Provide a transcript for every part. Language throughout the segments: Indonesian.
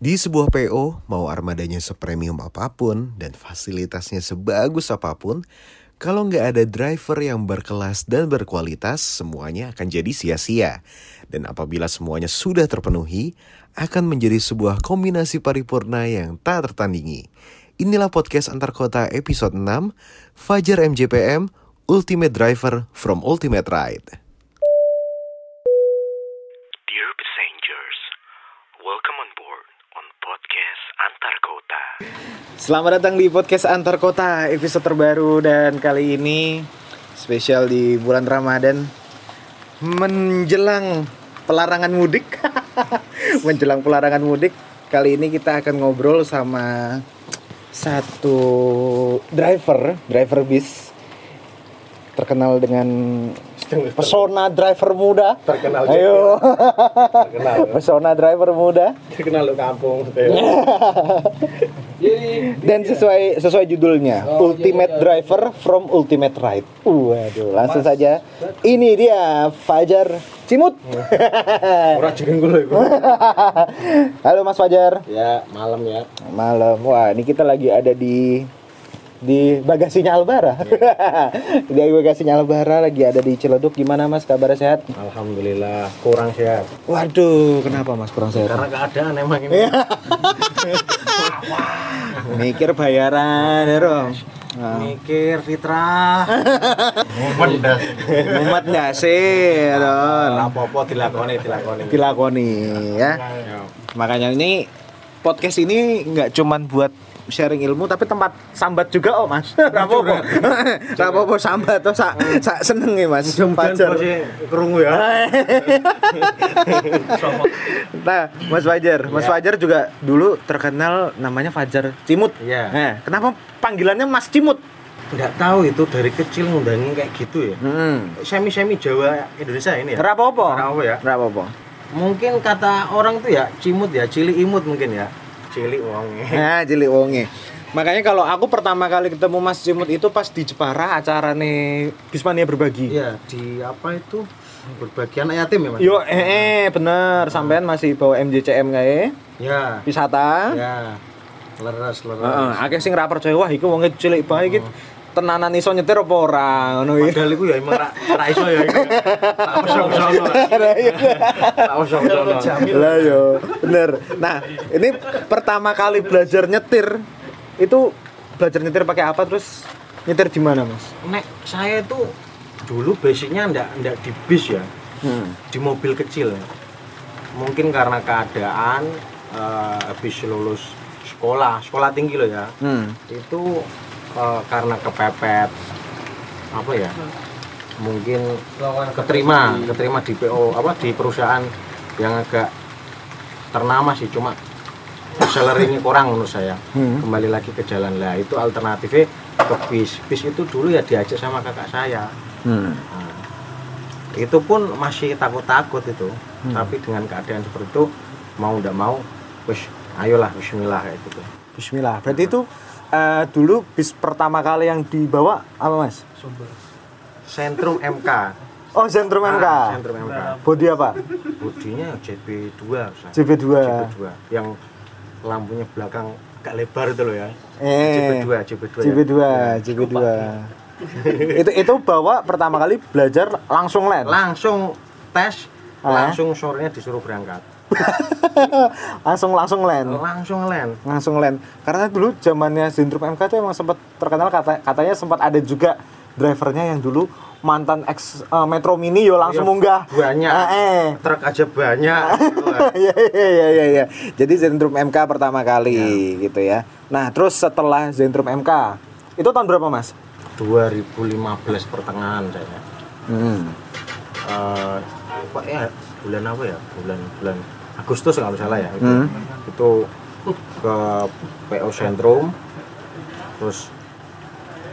Di sebuah PO, mau armadanya sepremium apa pun dan fasilitasnya sebagus apa pun, kalau nggak ada driver yang berkelas dan berkualitas, semuanya akan jadi sia-sia. Dan apabila semuanya sudah terpenuhi, akan menjadi sebuah kombinasi paripurna yang tak tertandingi. Inilah podcast antar kota episode 6, Fajar MJPM, Ultimate Driver from Ultimate Ride. Selamat datang di podcast antar kota episode terbaru dan kali ini spesial di bulan Ramadan menjelang pelarangan mudik. menjelang pelarangan mudik kali ini kita akan ngobrol sama satu driver, driver bis terkenal dengan pesona driver muda. Terkenal juga. Ayo. Terkenal. pesona driver muda. Terkenal lo kampung. Dan sesuai sesuai judulnya, Oh, Ultimate iya, iya. Driver from Ultimate Ride. Waduh, langsung saja. Ini dia Fajar Cimut. Ora jeneng gue. Halo Mas Fajar. Ya, malam ya. Malam. Wah, ini kita lagi ada di di bagasinya Albara. di bagasinya Albara lagi ada di Ciledug. Gimana Mas? Kabar sehat? Alhamdulillah kurang sehat. Waduh, kenapa Mas kurang sehat? Karena keadaan emang ini. Mikir bayaran ya, Rom. Nah. Mikir fitrah. Mumet dah. Umat sih, Ron. Apa-apa dilakoni, dilakoni. dilakoni ya. Ya. Makanya ini podcast ini nggak cuman buat sharing ilmu tapi tempat sambat juga oh mas rapopo rapopo sambat tuh sak sak seneng ya mas Fajar kerungu ya. nah mas Fajar mas Ya. Fajar juga dulu terkenal namanya Fajar Cimut Iya. nah kenapa panggilannya Mas Cimut Enggak tahu itu dari kecil ngundangin kayak gitu ya. hmm. Semi-semi Jawa Indonesia ini ya. rapopo Rapopo ya. rapopo Mungkin kata orang tuh ya cimut ya, cili imut mungkin ya. Cili wonge. Nah, cilik wonge. Makanya kalau aku pertama kali ketemu Mas Cimut itu pas di Jepara acara nih Bismania berbagi. Iya, di apa itu? Berbagi anak yatim ya, Mas? Yo, eh, eh bener, sampean masih bawa MJCM kae, Ya. wisata. Ya. Leres, leres. Heeh, akeh sing ra percaya wah iku wonge cilik bae iki tenanan iso nyetir apa ora ngono iki. Padahal iku ya emang ra ra iso ya. Tak usah-usah. Tak usah-usah. Lah yo, bener. Nah, ini pertama kali belajar nyetir itu belajar nyetir pakai apa terus nyetir di mana, Mas? Nek saya tuh dulu basicnya ndak ndak di bis ya, Hmm. di mobil kecil. Mungkin karena keadaan eh, habis lulus sekolah, sekolah tinggi loh ya. Hmm. Itu eh, karena kepepet apa ya? Mungkin keterima, keterima di PO apa di perusahaan yang agak ternama sih cuma salary kurang menurut saya Hmm. kembali lagi ke jalan lah itu alternatifnya ke bis bis itu dulu ya diajak sama kakak saya Hmm. Nah, itu pun masih takut-takut itu tapi dengan keadaan seperti itu mau ndak mau wis ayolah Bismillah kayak gitu Bismillah. Berarti itu eh, dulu bis pertama kali yang dibawa apa, Mas? Sentrum MK Oh, Zentrum MK. Ah, Sentrum MK Bodi apa? bodinya JB2 Ustaz. JB2. JB2 yang lampunya belakang agak lebar itu loh ya Eh. JB2 JB2 ya. JB2, JB2. itu itu bawa pertama kali belajar langsung land. langsung tes Ah. langsung sorenya disuruh berangkat langsung langsung land. langsung land Langsung land. Karena dulu zamannya Zentrum MK itu emang sempat terkenal kata, katanya sempat ada juga drivernya yang dulu mantan ex eh, Metro Mini yo langsung Iya, munggah. banyak Ah, eh. truk aja banyak Iya iya iya iya iya. Jadi Zentrum MK pertama kali gitu ya. Nah, terus setelah Zentrum MK itu tahun berapa, Mas? 2015 pertengahan saya Hmm. Eh, apa ya bulan apa ya bulan bulan Agustus kalau salah ya itu Hmm. itu ke PO Sentrum terus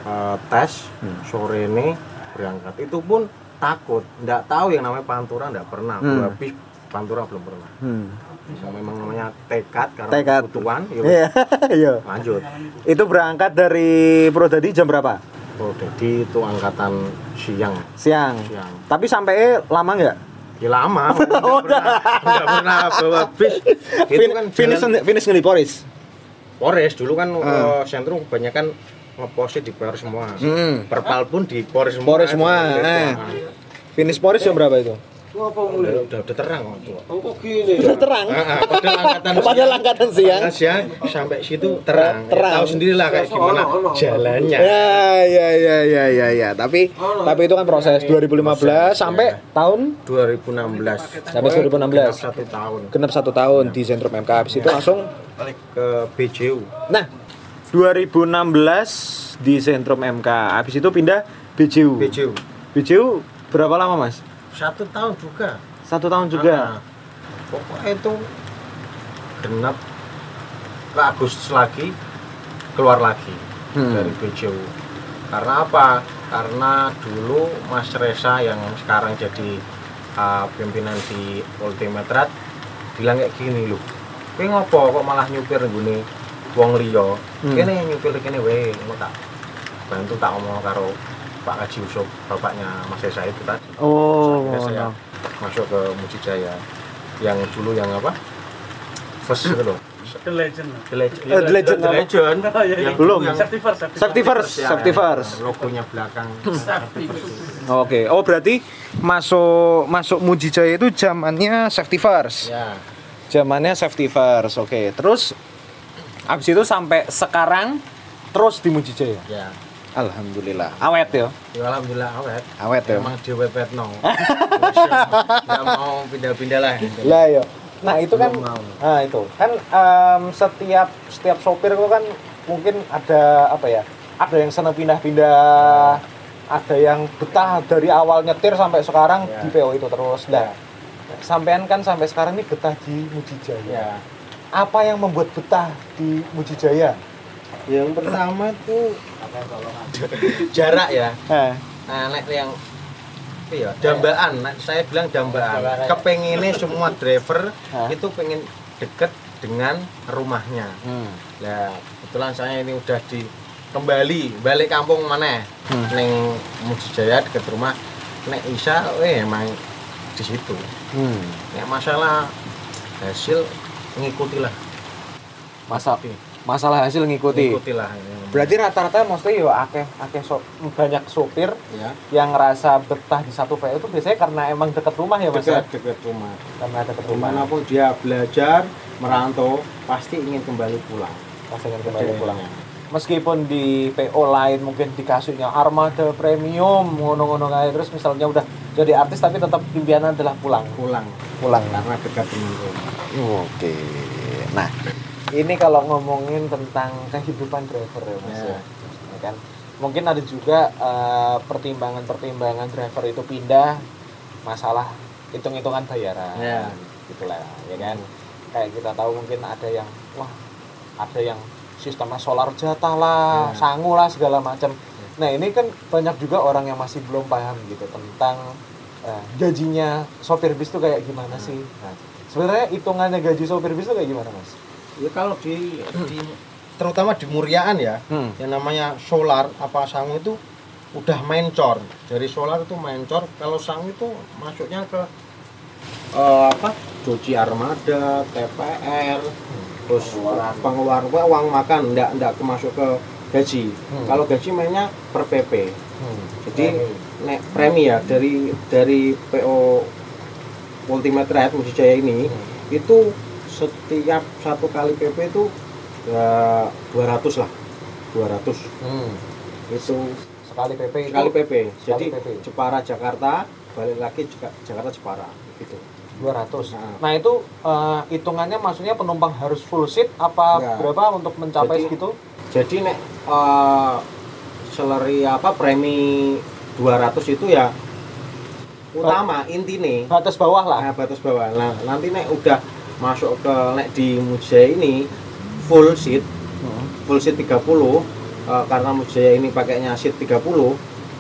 eh, tes Hmm. sore ini berangkat itu pun takut nggak tahu yang namanya pantura nggak pernah Hmm. Habis pantura belum pernah Hmm. Ya, memang namanya tekad karena Tekad. kebutuhan ya Iya, iya. lanjut Itu berangkat dari Purwodadi jam berapa? jadi itu angkatan siang Siang. siang Tapi sampai lama nggak? Ya lama. Enggak pernah, enggak pernah bawa bis. Itu Fin- kan finish jalan finish ngendi Poris. Polres dulu kan Ah. eh, sentrum kebanyakan ngepostnya di Polres semua. Hmm. Perpal pun di Polres semua. Polres semua, eh. Finish Poris jam berapa itu? Udah, udah, udah terang waktu. Udah terang. Ah, ah, padahal angkatan angkatan siang. Angkatan siang sampai situ terang. Ya, Terang. tahu sendirilah kayak gimana jalannya. Ya, ya, ya, ya, ya, ya. Tapi, tapi itu kan proses 2015 sampai tahun 2016 Sampai 2016. Genap satu tahun genap satu tahun di Sentrum MK. Habis itu langsung, balik ke BJU nah 2016 di Sentrum MK. Habis itu pindah BJU. BJU BJU berapa lama mas? Satu tahun juga Satu tahun juga. Ah, pokoknya itu genap ke Agustus lagi keluar lagi Hmm. dari BJU karena apa karena dulu Mas Reza yang sekarang jadi uh, pimpinan di Ultimate Rat bilang kayak gini loh kowe ngopo kok malah nyupir gini wong liya Hmm. kene nyupir kene wae mau tak bantu tak ngomong karo Pak Haji Yusuf bapaknya Mas Reza itu tadi Oh, Akhirnya saya masuk ke Mujijaya yang dulu yang apa first itu loh The Legend. The Legend, Eh, The Legend The? Legend Oh, iya, yang iya. Belum. yang Safety first, safety, Safety first, ya, safety yang first. logonya belakang Oke, oh berarti masuk masuk Mujijaya itu zamannya safety first. ya Zamannya safety first. Oke, terus habis itu sampai sekarang terus di Mujijaya. ya Alhamdulillah. Awet ya. ya alhamdulillah awet Awet ya. emang di webet no nggak mau pindah-pindah lah Lah ya. Nah, itu kan mau. nah itu. Kan em, setiap setiap sopir itu kan mungkin ada apa ya? Ada yang senang pindah-pindah, ada yang betah dari awal nyetir sampai sekarang Ya. di PO itu terus. Nah, sampean kan sampai sekarang ini betah di Mujijaya. ya Apa yang membuat betah di Mujijaya? Yang pertama tuh jarak ya Eh, nah nek yang iya dambaan saya bilang dambaan kepenginnya semua driver Hah? itu pengen deket dengan rumahnya hmm. Nah, kebetulan saya ini udah di kembali balik kampung mana? Hmm. Neng Mujijaya deket rumah. Nek Isa, eh emang di situ. Hmm. Nek masalah hasil ngikutilah. Masa masalah hasil ngikuti. Ngikutilah. Berarti rata-rata mesti yo akeh akeh so, banyak sopir ya. yang ngerasa betah di satu PO itu biasanya karena emang deket rumah ya mas ya? Dekat dekat rumah. karena deket rumah Di mana pun dia belajar, merantau, pasti ingin kembali pulang. pasti akan kembali Daerahnya. pulang meskipun di PO lain mungkin dikasihnya armada premium ngono-ngono kayak terus misalnya udah jadi artis tapi tetap impiannya adalah pulang Pulang pulang karena dekat dengan rumah. oke nah ini kalau ngomongin tentang kehidupan driver ya mas Ya. ya. Ya kan mungkin ada juga eh, pertimbangan-pertimbangan driver itu pindah masalah hitung-hitungan bayaran Ya. gitulah ya kan kayak kita tahu mungkin ada yang wah ada yang sistemnya solar jatah lah Ya. sangu lah segala macam nah ini kan banyak juga orang yang masih belum paham gitu tentang eh, gajinya sopir bis itu kayak gimana sih nah, sebenarnya hitungannya gaji sopir bis itu kayak gimana mas Ya kalau di, di terutama di Muriaan ya, Hmm. yang namanya solar apa sangu itu udah main cor. Dari solar itu main cor, kalau sangu itu masuknya ke eh, apa? Cuci armada, TPR, terus pengeluaran uang makan, ndak ndak kemasuk ke gaji. Hmm. Kalau gaji mainnya per PP. Hmm. Jadi nek premi ya dari dari PO Ultimate Ride Mujijaya ini Hmm. itu setiap satu kali PP itu ya 200 lah 200 Hmm. itu sekali PP itu sekali PP jadi PP. Jepara Jakarta balik lagi juga Jakarta Jepara gitu 200 Nah. nah itu eh, hitungannya maksudnya penumpang harus full seat apa Ya. berapa untuk mencapai Jadi- segitu jadi nek eh salary apa premi 200 itu ya utama intine batas bawah lah Nah, batas bawah. Nah, nanti nek udah masuk ke nek di Mujaya ini full seat, Hmm. full seat 30 eh, karena Mujaya ini pakainya seat 30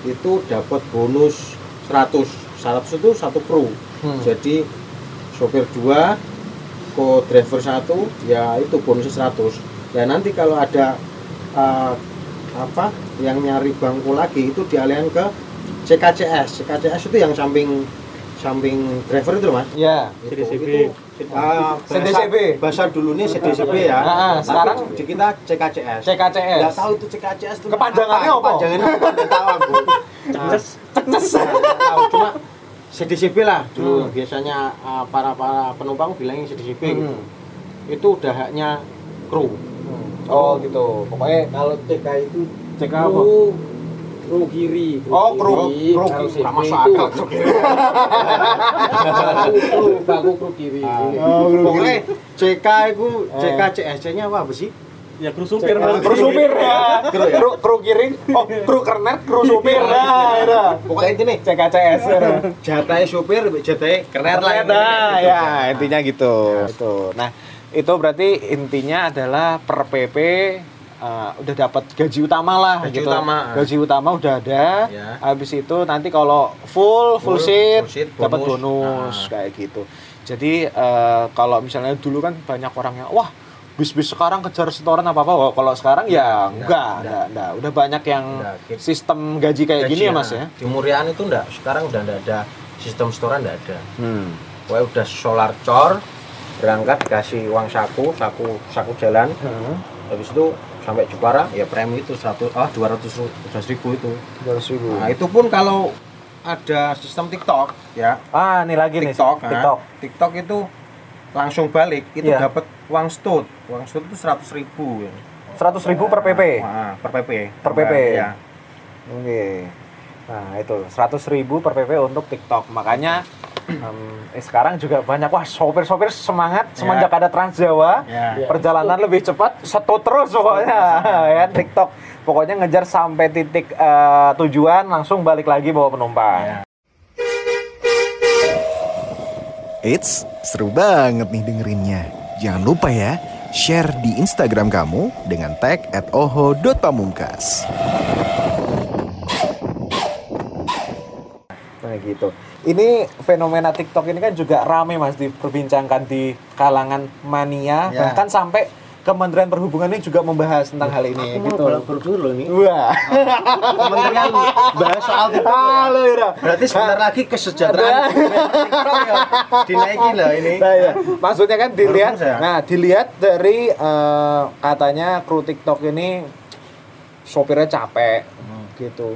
itu dapat bonus 100. 100 itu satu kru. Hmm. Jadi sopir 2 co-driver satu ya itu bonus 100. Dan nanti kalau ada eh, apa yang nyari bangku lagi itu dialihkan ke CKCS. CKCS itu yang samping samping driver itu mas Ya. CDCB Ah, bahasa, CDCB. bahasa dulunya CDCB ya Ah, ah, Tapi sekarang di kita CKCS CKCS. nggak tahu itu CKCS itu Kepanjangannya apa? kepanjangannya apa nggak tahu aku Nah, Ceces. nggak tahu cuma CDCB lah dulu Hmm. biasanya uh, para para penumpang bilangnya CDCB gitu Hmm. itu udah haknya kru Oh gitu. Pokoknya Kalau TK itu CK apa? Kru kru kiri. Oh, kru- kiri. kru akal, kru kiri. baku kru, baku kru kiri. pokoknya CK itu CKCS nya apa apa sih Ya kru supir. kru supir ya. Kru ya? Kru kiri. Oh, kru kernet, kru supir. Nah, itu. pokoknya intinya CKCS. ya. jatahnya supir jatahnya keren lah Kernet, nah, Gitu. ya intinya gitu. Itu. Nah, itu berarti intinya adalah per PP uh, udah dapat gaji utama lah Gaji gitu. utama. Gaji utama udah ada. Ya. Habis itu nanti kalau full full, Full, sheet, sheet, dapat bonus. bonus Nah. kayak gitu. Jadi eh, kalau misalnya dulu kan banyak orang yang wah bis-bis sekarang kejar setoran apa apa. Wah, kalau sekarang ya Enggak, enggak, enggak. enggak, enggak. Udah banyak yang Enggak, gitu. sistem gaji kayak gini ya Mas ya. di Muriaan itu enggak sekarang udah enggak ada sistem setoran enggak ada Hmm. Pokoknya udah solar cor berangkat kasih uang saku saku saku jalan habis itu sampai Jepara ya premi itu 100 ah 200 ribu itu ribu. nah itu pun kalau ada sistem TikTok ya Ah, ini lagi TikTok nih. nah, TikTok. TikTok itu langsung balik itu Iya. dapat uang stud uang stud itu 100 ribu ya. 100 ribu per PP. Nah, per PP Per PP. ya. Oke. Nah, itu 100 ribu per PP untuk TikTok. Makanya em, eh, sekarang juga banyak wah sopir-sopir semangat semenjak ada Trans Jawa. Ya. Perjalanan lebih cepat, setu terus pokoknya ya TikTok. Pokoknya ngejar sampai titik eh, tujuan langsung balik lagi bawa penumpang. Ya. Eits, seru banget nih dengerinnya. Jangan lupa ya, share di Instagram kamu dengan tag at oho.pamungkas. Nah gitu. Ini fenomena TikTok ini kan juga rame mas diperbincangkan di kalangan mania Ya. bahkan sampai Kementerian Perhubungan ini juga membahas tentang hal ini gitu. dulu nih. Wah. Kementerian bahas soal TikTok ya. Halo Ira. Berarti sebentar lagi kesejahteraan TikTok ya dinaikin loh ini. Nah, ya. Maksudnya kan dilihat, ya? nah dilihat dari eh, katanya kru TikTok ini sopirnya capek, gitu.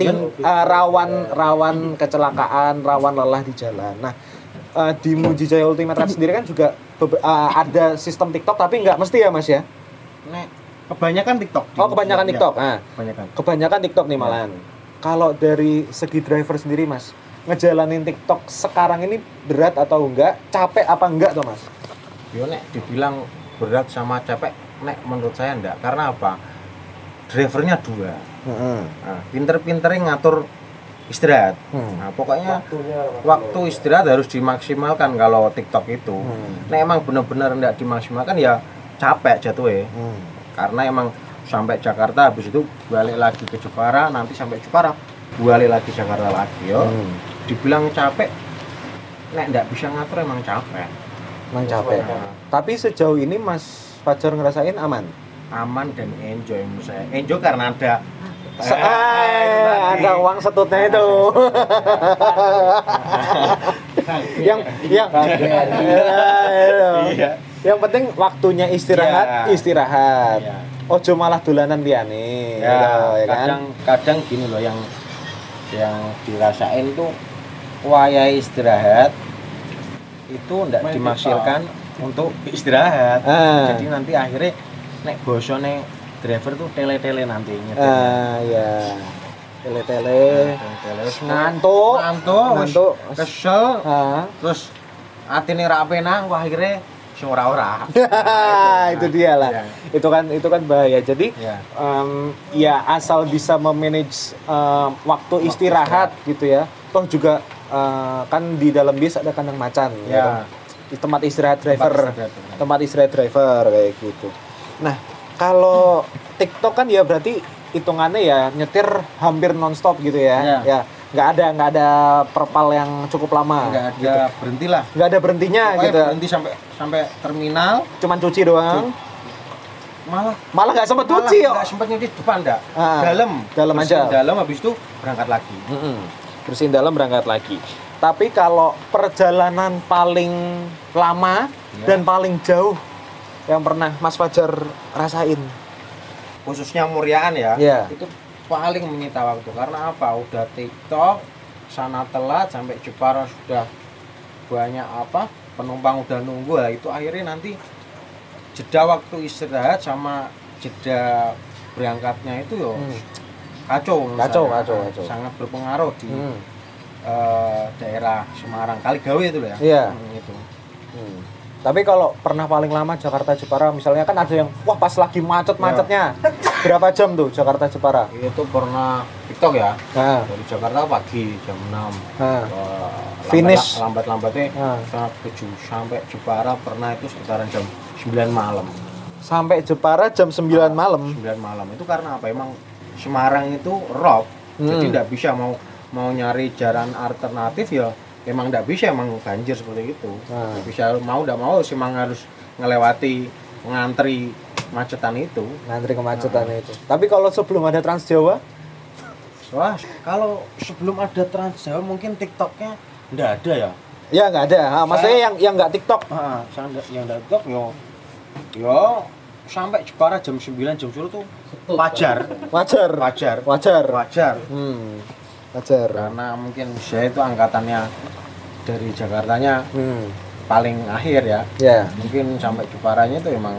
Ting, eh, rawan rawan kecelakaan, rawan lelah di jalan. Nah, eh, di Mujijaya Ultimate Ride sendiri kan juga eh, ada sistem TikTok tapi nggak mesti ya Mas ya? Nek, kebanyakan TikTok. Oh kebanyakan Ya, TikTok. Nah, Kebanyakan. kebanyakan TikTok nih malahan. Kalau dari segi driver sendiri Mas, ngejalanin TikTok sekarang ini berat atau enggak? Capek apa enggak tuh Mas? Yo nek dibilang berat sama capek, nek menurut saya enggak. Karena apa? Drivernya dua. Nah, pinter-pinternya ngatur istirahat. Hmm. Nah, pokoknya waktu istirahat harus dimaksimalkan kalau TikTok itu. Hmm. Nek emang bener-bener enggak dimaksimalkan ya capek jatuhnya. Hmm. Karena emang sampai Jakarta habis itu balik lagi ke Jepara, nanti sampai Jepara balik lagi Jakarta lagi yo. Hmm. Dibilang capek nek enggak bisa ngatur emang capek. Emang capek. Nah, Tapi sejauh ini Mas Fajar ngerasain aman? Aman dan enjoy menurut saya. Enjoy karena ada Se- Eh, tadi. ada uang setutnya itu. yang yang Iya. Yang penting waktunya istirahat, Iya. istirahat. Iya. Ojo malah dolanan liane. ya, gitu, ya kan? kadang kadang gini loh yang yang dirasain tuh wayai istirahat itu ndak Main dimaksirkan untuk istirahat Ah. jadi nanti akhirnya nek bosone driver tuh tele-tele nanti nyetirnya. Ah, ya. Tele-tele. tele Ngantuk. ngantuk Ngantuk. kesel Ah. terus atine ra penak wah akhirnya sing ora-ora itu dia lah. Iya. Itu kan itu kan bahaya. Jadi ya em, ya asal bisa memanage em, waktu istirahat gitu ya. Toh juga eh, kan di dalam bis ada kandang macan ya. Ya. kan? Di tempat istirahat driver. istirahat. Tempat istirahat driver kayak gitu. Nah, kalau TikTok kan ya berarti hitungannya ya nyetir hampir nonstop gitu ya. Ya. Ya, nggak ada nggak ada perpal yang cukup lama. nggak gitu. ada berhenti lah Nggak ada berhentinya Pokoknya gitu. berhenti sampai sampai terminal Cuman cuci doang. malah Malah nggak malah cuci yo. nggak sempet nyuci depan enggak Ah, dalam dalam aja. dalam habis itu berangkat lagi Mm-mm. Bersihin dalam berangkat lagi. Tapi kalau perjalanan paling lama Ya. dan paling jauh yang pernah Mas Fajar rasain. khususnya Muryaan ya Iya. itu paling menyita waktu karena apa udah TikTok sana telat sampai Jepara sudah banyak apa penumpang udah nunggu lah itu akhirnya nanti jeda waktu istirahat sama jeda berangkatnya itu yo Hmm. kacau Kacau, kacau, kacau. sangat berpengaruh di Hmm. eh, daerah Semarang Kaligawe itu loh ya Iya. Hmm, itu Hmm. Tapi kalau pernah paling lama Jakarta Jepara misalnya kan ada yang wah pas lagi macet-macetnya. Berapa jam tuh Jakarta Jepara? itu pernah TikTok ya Nah, dari Jakarta pagi jam 6 nah. Wah, Finish. lambat lambatnya Nah. sangat tujuh sampai Jepara pernah itu sekitaran jam 9 malam Sampai Jepara jam 9 malam. 9 malam itu karena apa emang Semarang itu rock jadi Hmm. tidak bisa mau mau nyari jalan alternatif ya emang tidak bisa emang banjir seperti itu Nah. Nggak bisa mau tidak mau sih emang harus ngelewati ngantri macetan itu Ngantri kemacetan itu. Tapi kalau sebelum ada Trans Jawa, wah kalau sebelum ada Trans Jawa mungkin TikToknya tidak ada ya ya nggak ada. Ah, maksudnya yang yang nggak TikTok. Ah, saya nggak- yang dari TikTok yo yo sampai Jepara jam 9 jam 10 tuh wajar Wajar. wajar Wajar. wajar Hmm. Wajar. karena mungkin saya itu angkatannya dari Jakartanya Hmm. paling akhir ya Ya. mungkin sampai Jeparanya itu emang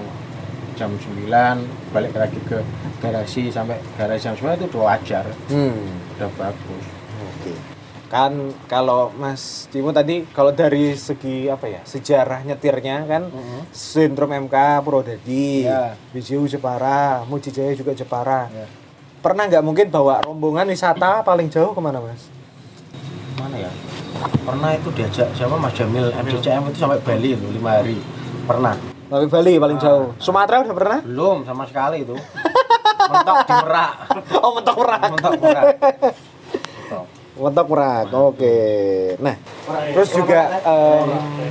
jam 9 balik lagi ke garasi sampai garasi jam 9 itu udah wajar Hmm. udah bagus Oke. Kan kalau Mas Cimo tadi kalau dari segi apa ya sejarah nyetirnya kan sindrom MK Purwodadi, Iya. BJU Jepara, Mujijaya juga Jepara. Ya. Pernah nggak mungkin bawa rombongan wisata paling jauh ke mana Mas? mana ya pernah itu diajak siapa Mas Jamil MDCM itu sampai Bali itu lima hari pernah Tapi Bali paling jauh. Sumatera udah pernah? belum sama sekali itu mentok di Merak Oh mentok Merak. mentok Merak Mentok Merak. Oke. Nah, terus juga em,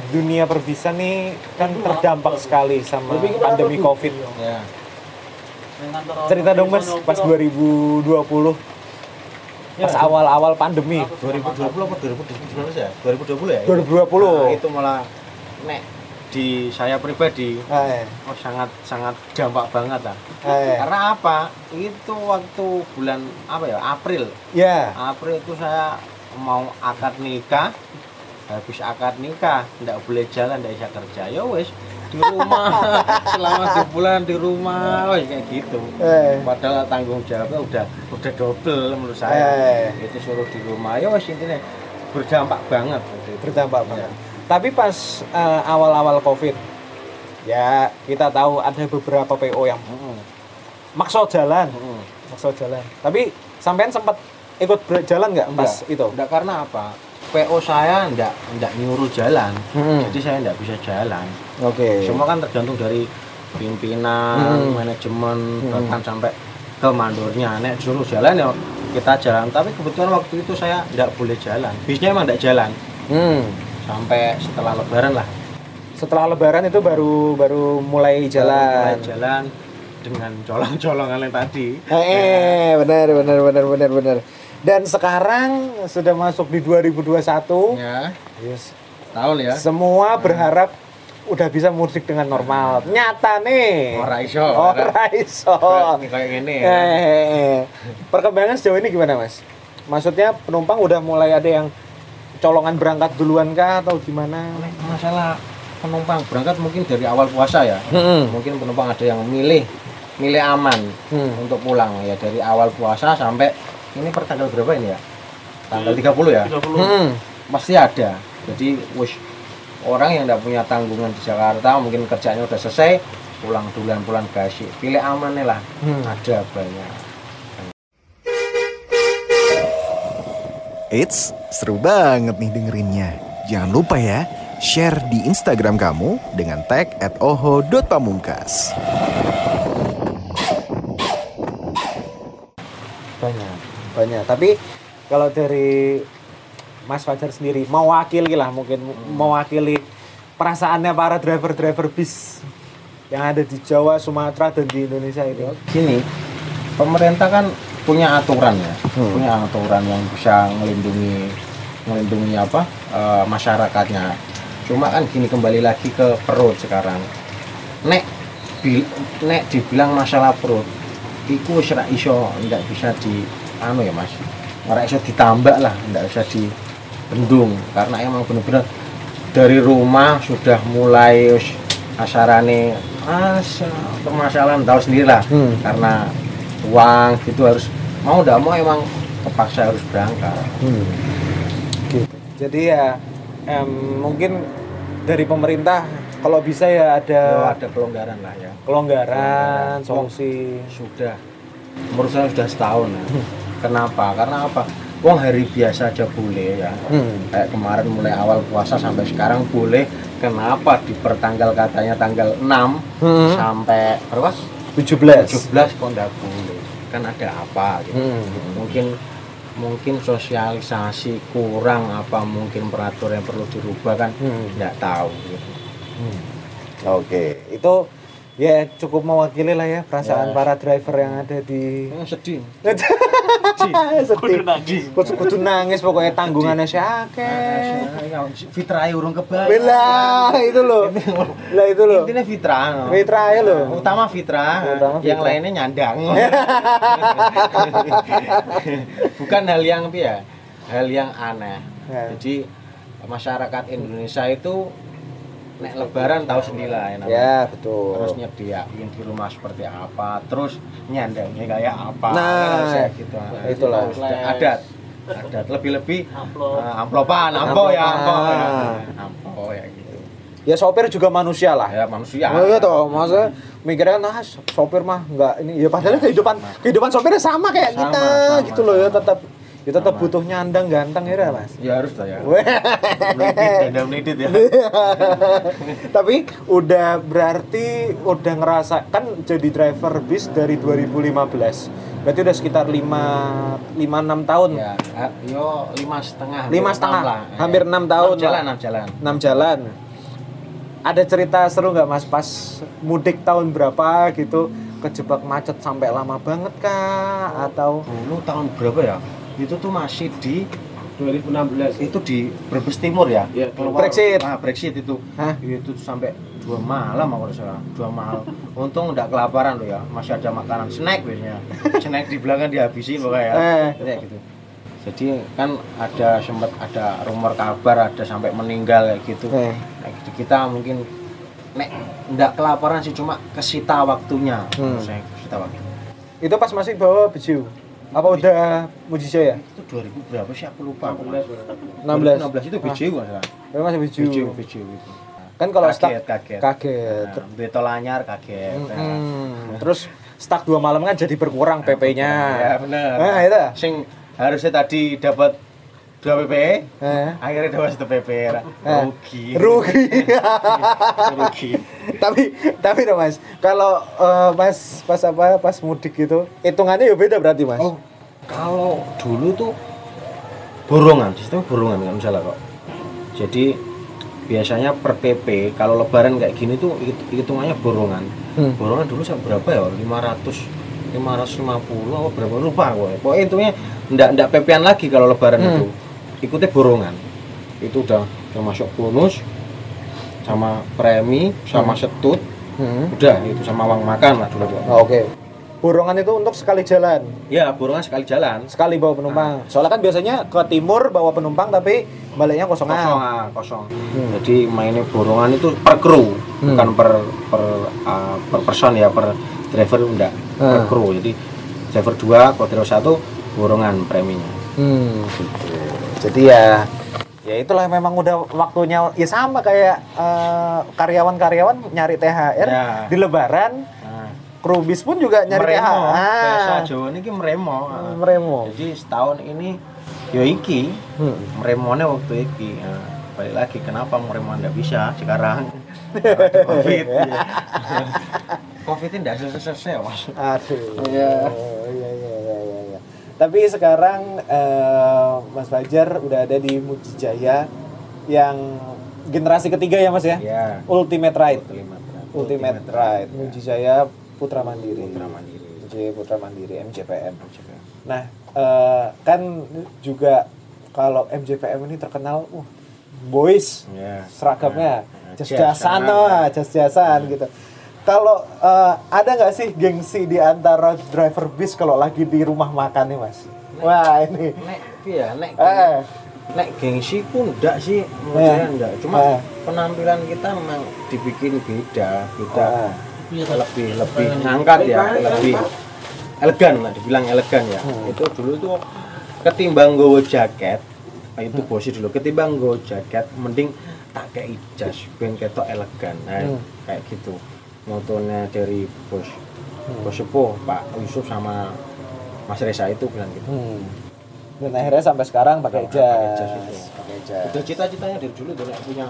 dunia perbisa nih kan terdampak sekali sama pandemi Covid. ya Cerita dong Mas pas 2020 pas awal-awal pandemi. 2020 apa 2019 ya? 2020 ya 2020. Nah, itu malah nek di saya pribadi Eh, oh sangat sangat dampak banget lah eh, karena apa? Itu waktu bulan apa ya April. Ya. April itu saya mau akad nikah habis akad nikah tidak boleh jalan tidak bisa kerja. Ya wes di rumah selama sebulan di rumah wes kayak gitu Eh. padahal tanggung jawabnya udah udah double menurut saya Eh. itu suruh di rumah ya wes intinya berdampak banget berdampak banget. Tapi pas eh, awal-awal Covid ya kita tahu ada beberapa PO yang Mm-mm. maksa jalan, Mm-mm. maksa jalan. Tapi sampean sempat ikut berjalan nggak pas itu? Enggak karena apa PO saya enggak enggak nyuruh jalan Hmm. jadi saya enggak bisa jalan Oke. semua kan tergantung dari pimpinan, Hmm. manajemen, Hmm. bahkan sampai ke mandornya. Nek suruh jalan ya kita jalan. Tapi kebetulan waktu itu saya tidak boleh jalan. Bisnya emang tidak jalan Hmm. sampai setelah Lebaran lah. Setelah Lebaran itu baru baru mulai jalan. Mulai jalan dengan colong-colongan yang tadi. Eh, eh, benar benar benar benar benar. Dan sekarang sudah masuk di 2021. Ya, Yes. tahun ya. Semua berharap udah bisa mudik dengan normal. Nyata nih. Ora iso. Ora iso. Kayak kayak gini. Eh, ya. eh, eh. Perkembangan sejauh ini gimana, Mas? Maksudnya penumpang udah mulai ada yang colongan berangkat duluan kah atau gimana? Masalah penumpang berangkat mungkin dari awal puasa ya. Hmm. Mungkin penumpang ada yang milih milih aman Hmm. untuk pulang ya dari awal puasa sampai ini per tanggal berapa ini ya? Tanggal 30 ya? Hmm. Pasti ada. Jadi wis orang yang tidak punya tanggungan di Jakarta mungkin kerjanya udah selesai pulang duluan pulang gaji pilih aman nih lah Hmm. ada banyak Eits, seru banget nih dengerinnya. Jangan lupa ya, share di Instagram kamu dengan tag at oho.pamungkas. Banyak, banyak. Tapi kalau dari Mas Fajar sendiri mewakili lah mungkin mewakili perasaannya para driver-driver bis yang ada di Jawa, Sumatera dan di Indonesia ini. gini pemerintah kan punya aturan ya Hmm. punya aturan yang bisa melindungi melindungi apa eh, masyarakatnya cuma kan gini kembali lagi ke perut sekarang nek bil- nek dibilang masalah perut iku wis ra iso ndak bisa di anu ya mas ora iso ditambah lah ndak bisa dibendung karena emang bener-bener dari rumah sudah mulai asarane asa permasalahan tahu sendiri lah Hmm. karena uang gitu harus mau ndak mau emang kepaksa harus berangkat Hmm. Gitu. Jadi ya em, mungkin dari pemerintah kalau bisa ya Ya, ada ada kelonggaran lah ya kelonggaran, Kelonggaran. solusi. sudah menurut saya sudah setahun ya. kenapa karena apa Wong hari biasa aja boleh ya Hmm. kayak kemarin mulai awal puasa sampai sekarang boleh kenapa di pertanggal katanya tanggal 6 Hmm. sampai berapa 17. 17 kok nggak boleh kan ada apa gitu Hmm. mungkin mungkin sosialisasi kurang apa mungkin peraturan yang perlu dirubah kan Hmm. nggak tahu gitu. Oke, itu ya cukup mewakili lah ya perasaan Ya. para driver yang ada di Hmm, sedih. Sedih. Kudu, kudu nangis pokoknya tanggungannya si akeh. Fitra urung kebayang Bela itu loh. Lah itu loh. Intinya Fitra no. Ya loh. Utama Fitra, Utama yang Fitra. lainnya nyandang. Bukan hal yang apa ya hal yang aneh. Ya. jadi masyarakat Indonesia itu nek lebaran tahu sendiri lah ya namanya. ya betul. Terus nyediain di rumah seperti apa terus nyandangnya kayak apa Nah, kayak gitu. itulah. Adat adat lebih-lebih eh, amplopan ampo ya ampo ya ampo ya gitu. Ya sopir juga manusia lah. Ya manusia. Oh iya toh, maksudnya mikirnya nah sopir mah enggak ini. Ya padahal kehidupan kehidupan sopirnya sama kayak Sama, kita sama, gitu loh ya tetap ya tetap Sama. butuh nyandang ganteng ya mas ya harus lah ya dada menidit ya Tapi udah berarti udah ngerasa kan jadi driver bis dari 2015. Berarti udah sekitar 5 5 6 tahun. ya yo lima setengah Lima hampir setengah, enam lah. hampir enam tahun Enam jalan lah. enam jalan 6 jalan. Ada cerita seru nggak Mas pas mudik tahun berapa gitu kejebak macet sampai lama banget kah atau dulu tahun berapa ya itu tuh masih di 2016 itu di Brebes Timur ya? Iya, Keluar- Brexit. ah, Brexit itu. Hah? itu sampai dua malam aku rasa. Dua malam. Untung nggak kelaparan loh ya. Masih ada makanan snack biasanya. Snack di belakang dihabisin pokoknya ya. Eh. Kayak gitu. Jadi kan ada sempat ada rumor kabar ada sampai meninggal kayak gitu. Eh. Nah, gitu. Kita mungkin nek nggak kelaparan sih cuma kesita waktunya. Hmm. saya kesita waktu. Itu pas masih bawa baju? Apa udah Mujijaya? itu 2000 berapa sih aku lupa aku 16. 16 itu BJ nggak salah Itu masih. BJ BJ itu Kan kalau kaget stuck kaget kaget. Nah, beto lanyar kaget Nah, Hmm, Terus stuck dua malam kan jadi berkurang PP-nya. ya benar Nah, itu. sing harusnya tadi dapat 2 PP Eh. akhirnya dapat 1 PP Eh. rugi Rugi. rugi tapi tapi dong Mas, kalau eh, Mas pas apa pas mudik gitu, hitungannya ya beda berarti Mas. oh kalau dulu tuh borongan sistem borongan kan misalnya kok. Jadi biasanya per PP kalau lebaran kayak gini tuh hit- hitungannya borongan. Hmm. borongan dulu sampai berapa ya? 500 550 apa berapa? Lupa gue pokoknya intinya ndak ndak PP-an lagi kalau lebaran Hmm. itu. Ikutnya borongan. Itu udah udah masuk bonus sama premi sama setut Hmm. udah itu sama uang makan lah dulu Oh, Oke. Borongan itu untuk sekali jalan, ya borongan sekali jalan sekali bawa penumpang. Soalnya kan biasanya ke timur bawa penumpang tapi baliknya kosongan. kosong ah, kosong Hmm. jadi mainnya borongan itu per kru Hmm. bukan per per ah, per person ya per driver enggak per Ah. kru jadi driver 2 kalau driver 1 borongan preminya Hmm, gitu. Jadi ya ya itulah memang udah waktunya ya sama kayak eh, karyawan-karyawan nyari THR Ya. di lebaran, nah, kru bis pun juga nyari meremo THR. bahasa Jawa ini meremo Ah. Meremo. jadi setahun ini yo iki Hmm. meremone waktu iki Nah, balik lagi kenapa meremo nggak bisa sekarang Ada covid covid ini nggak selesai mas Aduh. Iya. Tapi sekarang eh, Mas Fajar udah ada di Mujijaya yang generasi ketiga ya Mas ya? ya Ultimate Ride. Ultimate Ride. Ultimate Ride. Mujijaya Putra Mandiri. Putra Mandiri. Putra Mandiri MJPM. Nah, eh, kan juga kalau MJPM ini terkenal uh, boys Ya. seragamnya Nah, jas-jasan jas-jasan. lah, jas-jasan gitu. Kalau eh, ada nggak sih gengsi di antara driver bis kalau lagi di rumah makan nih mas? Wah ini, Nek iya, nek eh, nek gengsi pun enggak sih, Eh. enggak. Cuma Eh. penampilan kita memang dibikin beda, beda. Ah. lebih lebih ngangkat ya, lebih elegan lah, dibilang elegan ya. Hmm. Itu dulu tuh ketimbang gowo jaket, ah, itu bosi dulu. Ketimbang gowo jaket, mending tak kayak jas, ben ketok elegan. Nah, Hmm. kayak gitu. Motonya dari bos bos sepuh Pak Yusuf sama Mas Reza itu bilang gitu. hmm. dan akhirnya sampai sekarang pakai Pakai jas itu. pakai jas. itu cita-citanya dari dulu punya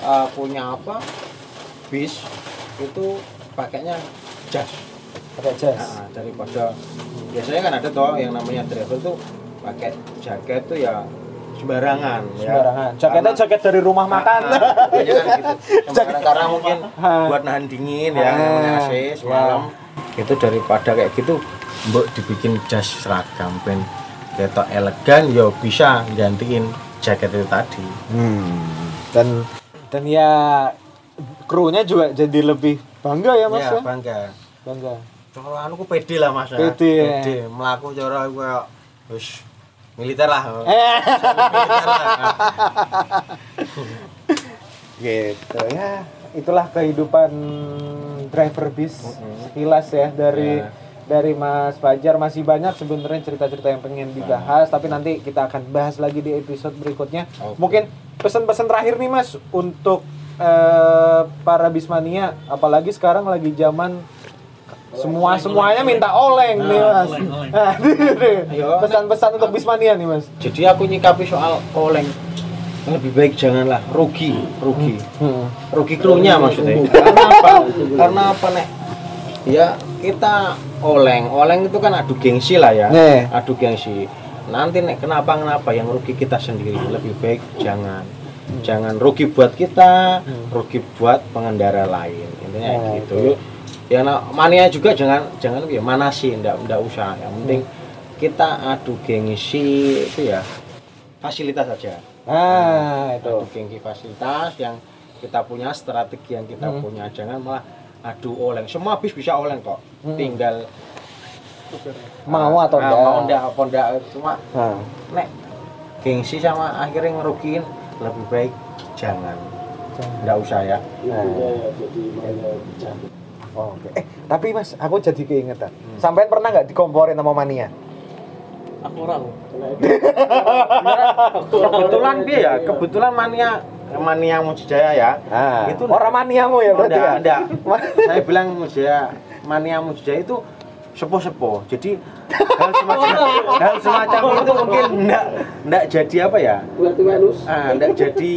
uh, punya apa bis itu pakainya jas pakai jas. Nah, daripada biasanya kan ada toh yang namanya driver tuh pakai jaket tuh ya sembarangan ya. Sembarangan. Jaketnya Karena- jaket dari rumah makan. Nah, biasanya kan gitu. Karena mungkin buat nahan dingin ya namanya AC Ya. semalam itu daripada kayak gitu mbok dibikin jas seragam ben ketok elegan ya bisa gantiin jaket itu tadi Hmm. Dan dan ya krunya juga jadi lebih bangga ya mas ya, ya. bangga Bangga. cara anu ku pede lah mas ya. Pede, ya. pede melaku cara kayak wis militer lah. Militer lah. Gitu ya. Itulah kehidupan driver bis sekilas ya dari Ya. dari Mas Fajar. Masih banyak sebenarnya cerita-cerita yang pengen dibahas tapi nanti kita akan bahas lagi di episode berikutnya. Mungkin pesan-pesan terakhir nih Mas untuk eh, para bismania apalagi sekarang lagi zaman semua semuanya minta oleng nih Mas. Nah, Ayo, pesan-pesan untuk bismania nih Mas. Jadi aku nyikapi soal oleng. Lebih baik janganlah rugi rugi. Hmm. rugi krunya maksudnya. Karena apa? Karena apa nek? Ya kita oleng. Oleng itu kan adu gengsi lah ya. Nih. adu gengsi. Nanti nek kenapa kenapa yang rugi kita sendiri? Lebih baik jangan. Jangan rugi buat kita rugi buat pengendara lain. Intinya Oh, gitu. oke. Ya nah, mania juga jangan jangan ya mana sih ndak ndak usah. Yang penting kita adu gengsi itu ya fasilitas saja. Nah itu. adu gengsi fasilitas yang kita punya strategi yang kita Hmm. punya. Jangan malah adu oleng. Semua bis bisa oleng kok. Hmm. tinggal mau atau ah, enggak mau enggak apa enggak cuma Nah. nek gengsi sama akhirnya ngerugiin lebih baik jangan. Enggak usah ya Oh, Oke. Eh, tapi Mas, aku jadi keingetan. Sampean pernah nggak dikomporin sama mania? Aku orang. kebetulan dia ya kebetulan mania mania Mujijaya ya Ah, Itu orang maniamu ya berarti enggak, ya? enggak. saya bilang Mujijaya mania Mujijaya itu sepo-sepo jadi hal semacam hal semacam itu mungkin enggak enggak jadi apa ya Buat ah enggak jadi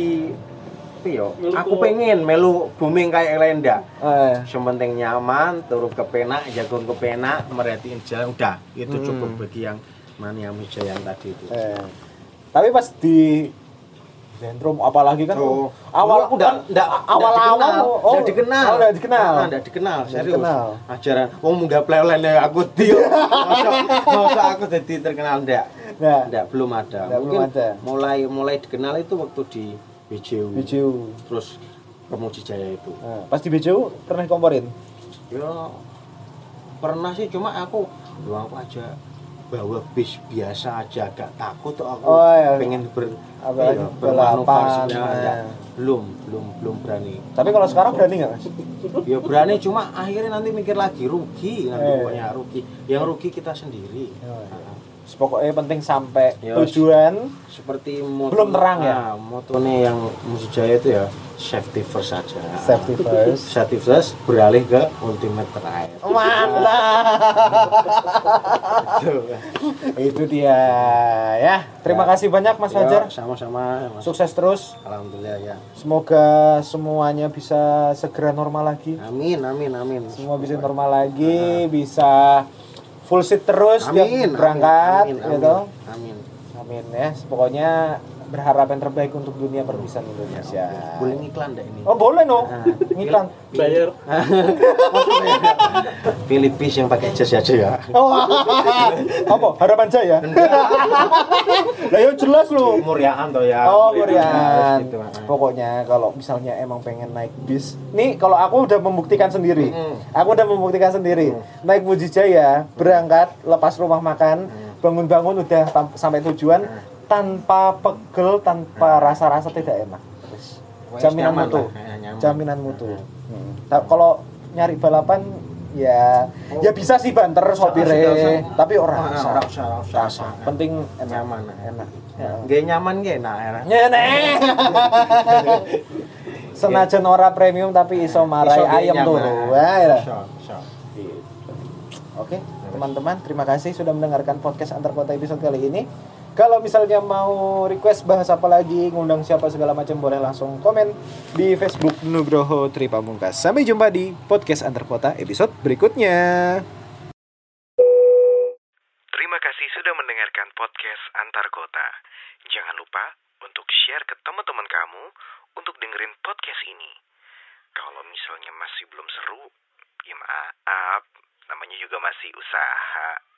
apa ya aku pengen melu booming kayak lain enggak Eh, Yang penting nyaman, turun ke penak, jagung ke penak, merhatiin jalan udah. Itu Hmm. cukup bagi yang mania meja yang tadi itu. eh. Tapi pas di Zentrum apalagi kan Oh, awal dulu enggak, enggak, awal-awal enggak dikenal, oh, enggak dikenal. Oh, enggak dikenal. Ah, enggak dikenal, Enggak serius. dikenal. Ajaran, oh munggah plelen aku dio. Masa, aku jadi terkenal enggak? Nah, Enggak, belum ada. Enggak, Mungkin belum ada. mulai mulai dikenal itu waktu di BJU. BJU. Terus ke Mujijaya itu. Nah, pas di BJU pernah dikomporin? Ya pernah sih cuma aku doang aku aja bawa bis biasa aja agak takut tuh aku Oh, iya. pengen ber iya, bermanuver, ya. enggak. belum belum belum berani Tapi kalau sekarang berani nggak Mas? ya berani cuma akhirnya nanti mikir lagi rugi nanti Eh. pokoknya rugi yang rugi kita sendiri Oh, iya. Nah, Pokoknya penting sampai Ya, tujuan seperti moto, Belum terang ya? nah, motonya yang Musijaya itu ya safety first saja safety first. safety first beralih ke ultimate terakhir Mantap. Gitu. Itu dia ya. Terima Ya. kasih banyak Mas Ya, Fajar. sama-sama Mas. Sukses terus. alhamdulillah ya Semoga semuanya bisa segera normal lagi. Amin, amin, amin. Semua bisa normal lagi, bisa full seat terus Amin, berangkat amin, amin, gitu. Amin. Amin ya. Pokoknya berharap yang terbaik untuk dunia perbisan Indonesia. Boleh ngiklan enggak ini? Oh boleh no, Nah, ngiklan. Bayar. Pilih bis yang pakai jas aja ya Oh, apa? Harapan Jaya? Lah ya jelas lu. Muryaan toh ya Oh, harus gitu, ah. Pokoknya kalau misalnya emang pengen naik bis, nih kalau aku udah membuktikan sendiri, Mm. aku udah membuktikan sendiri, naik Mujijaya, berangkat, lepas rumah makan, bangun-bangun udah sampai tujuan, tanpa pegel, tanpa rasa-rasa tidak enak. Terus, Jaminan nyaman mutu, lah, nyaman. jaminan mutu. Hmm. Ta- Kalau nyari balapan, ya, ya bisa sih banter sopire, tapi orang rasa, rasa. Penting enak. Nyaman. enak. Ya. Nggak nyaman nggak enak ya Nyene. Senajan ora premium tapi iso marai ayam turu. Iso, iso. Oke, teman-teman, terima kasih sudah mendengarkan podcast antar kota episode kali ini. Kalau misalnya mau request bahas apa lagi, ngundang siapa segala macam boleh langsung komen di Facebook Nugroho Tri Pamungkas. Sampai jumpa di podcast antar kota episode berikutnya. Terima kasih sudah mendengarkan podcast Antar Kota. Jangan lupa untuk share ke teman-teman kamu untuk dengerin podcast ini. Kalau misalnya masih belum seru, ya maaf, namanya juga masih usaha.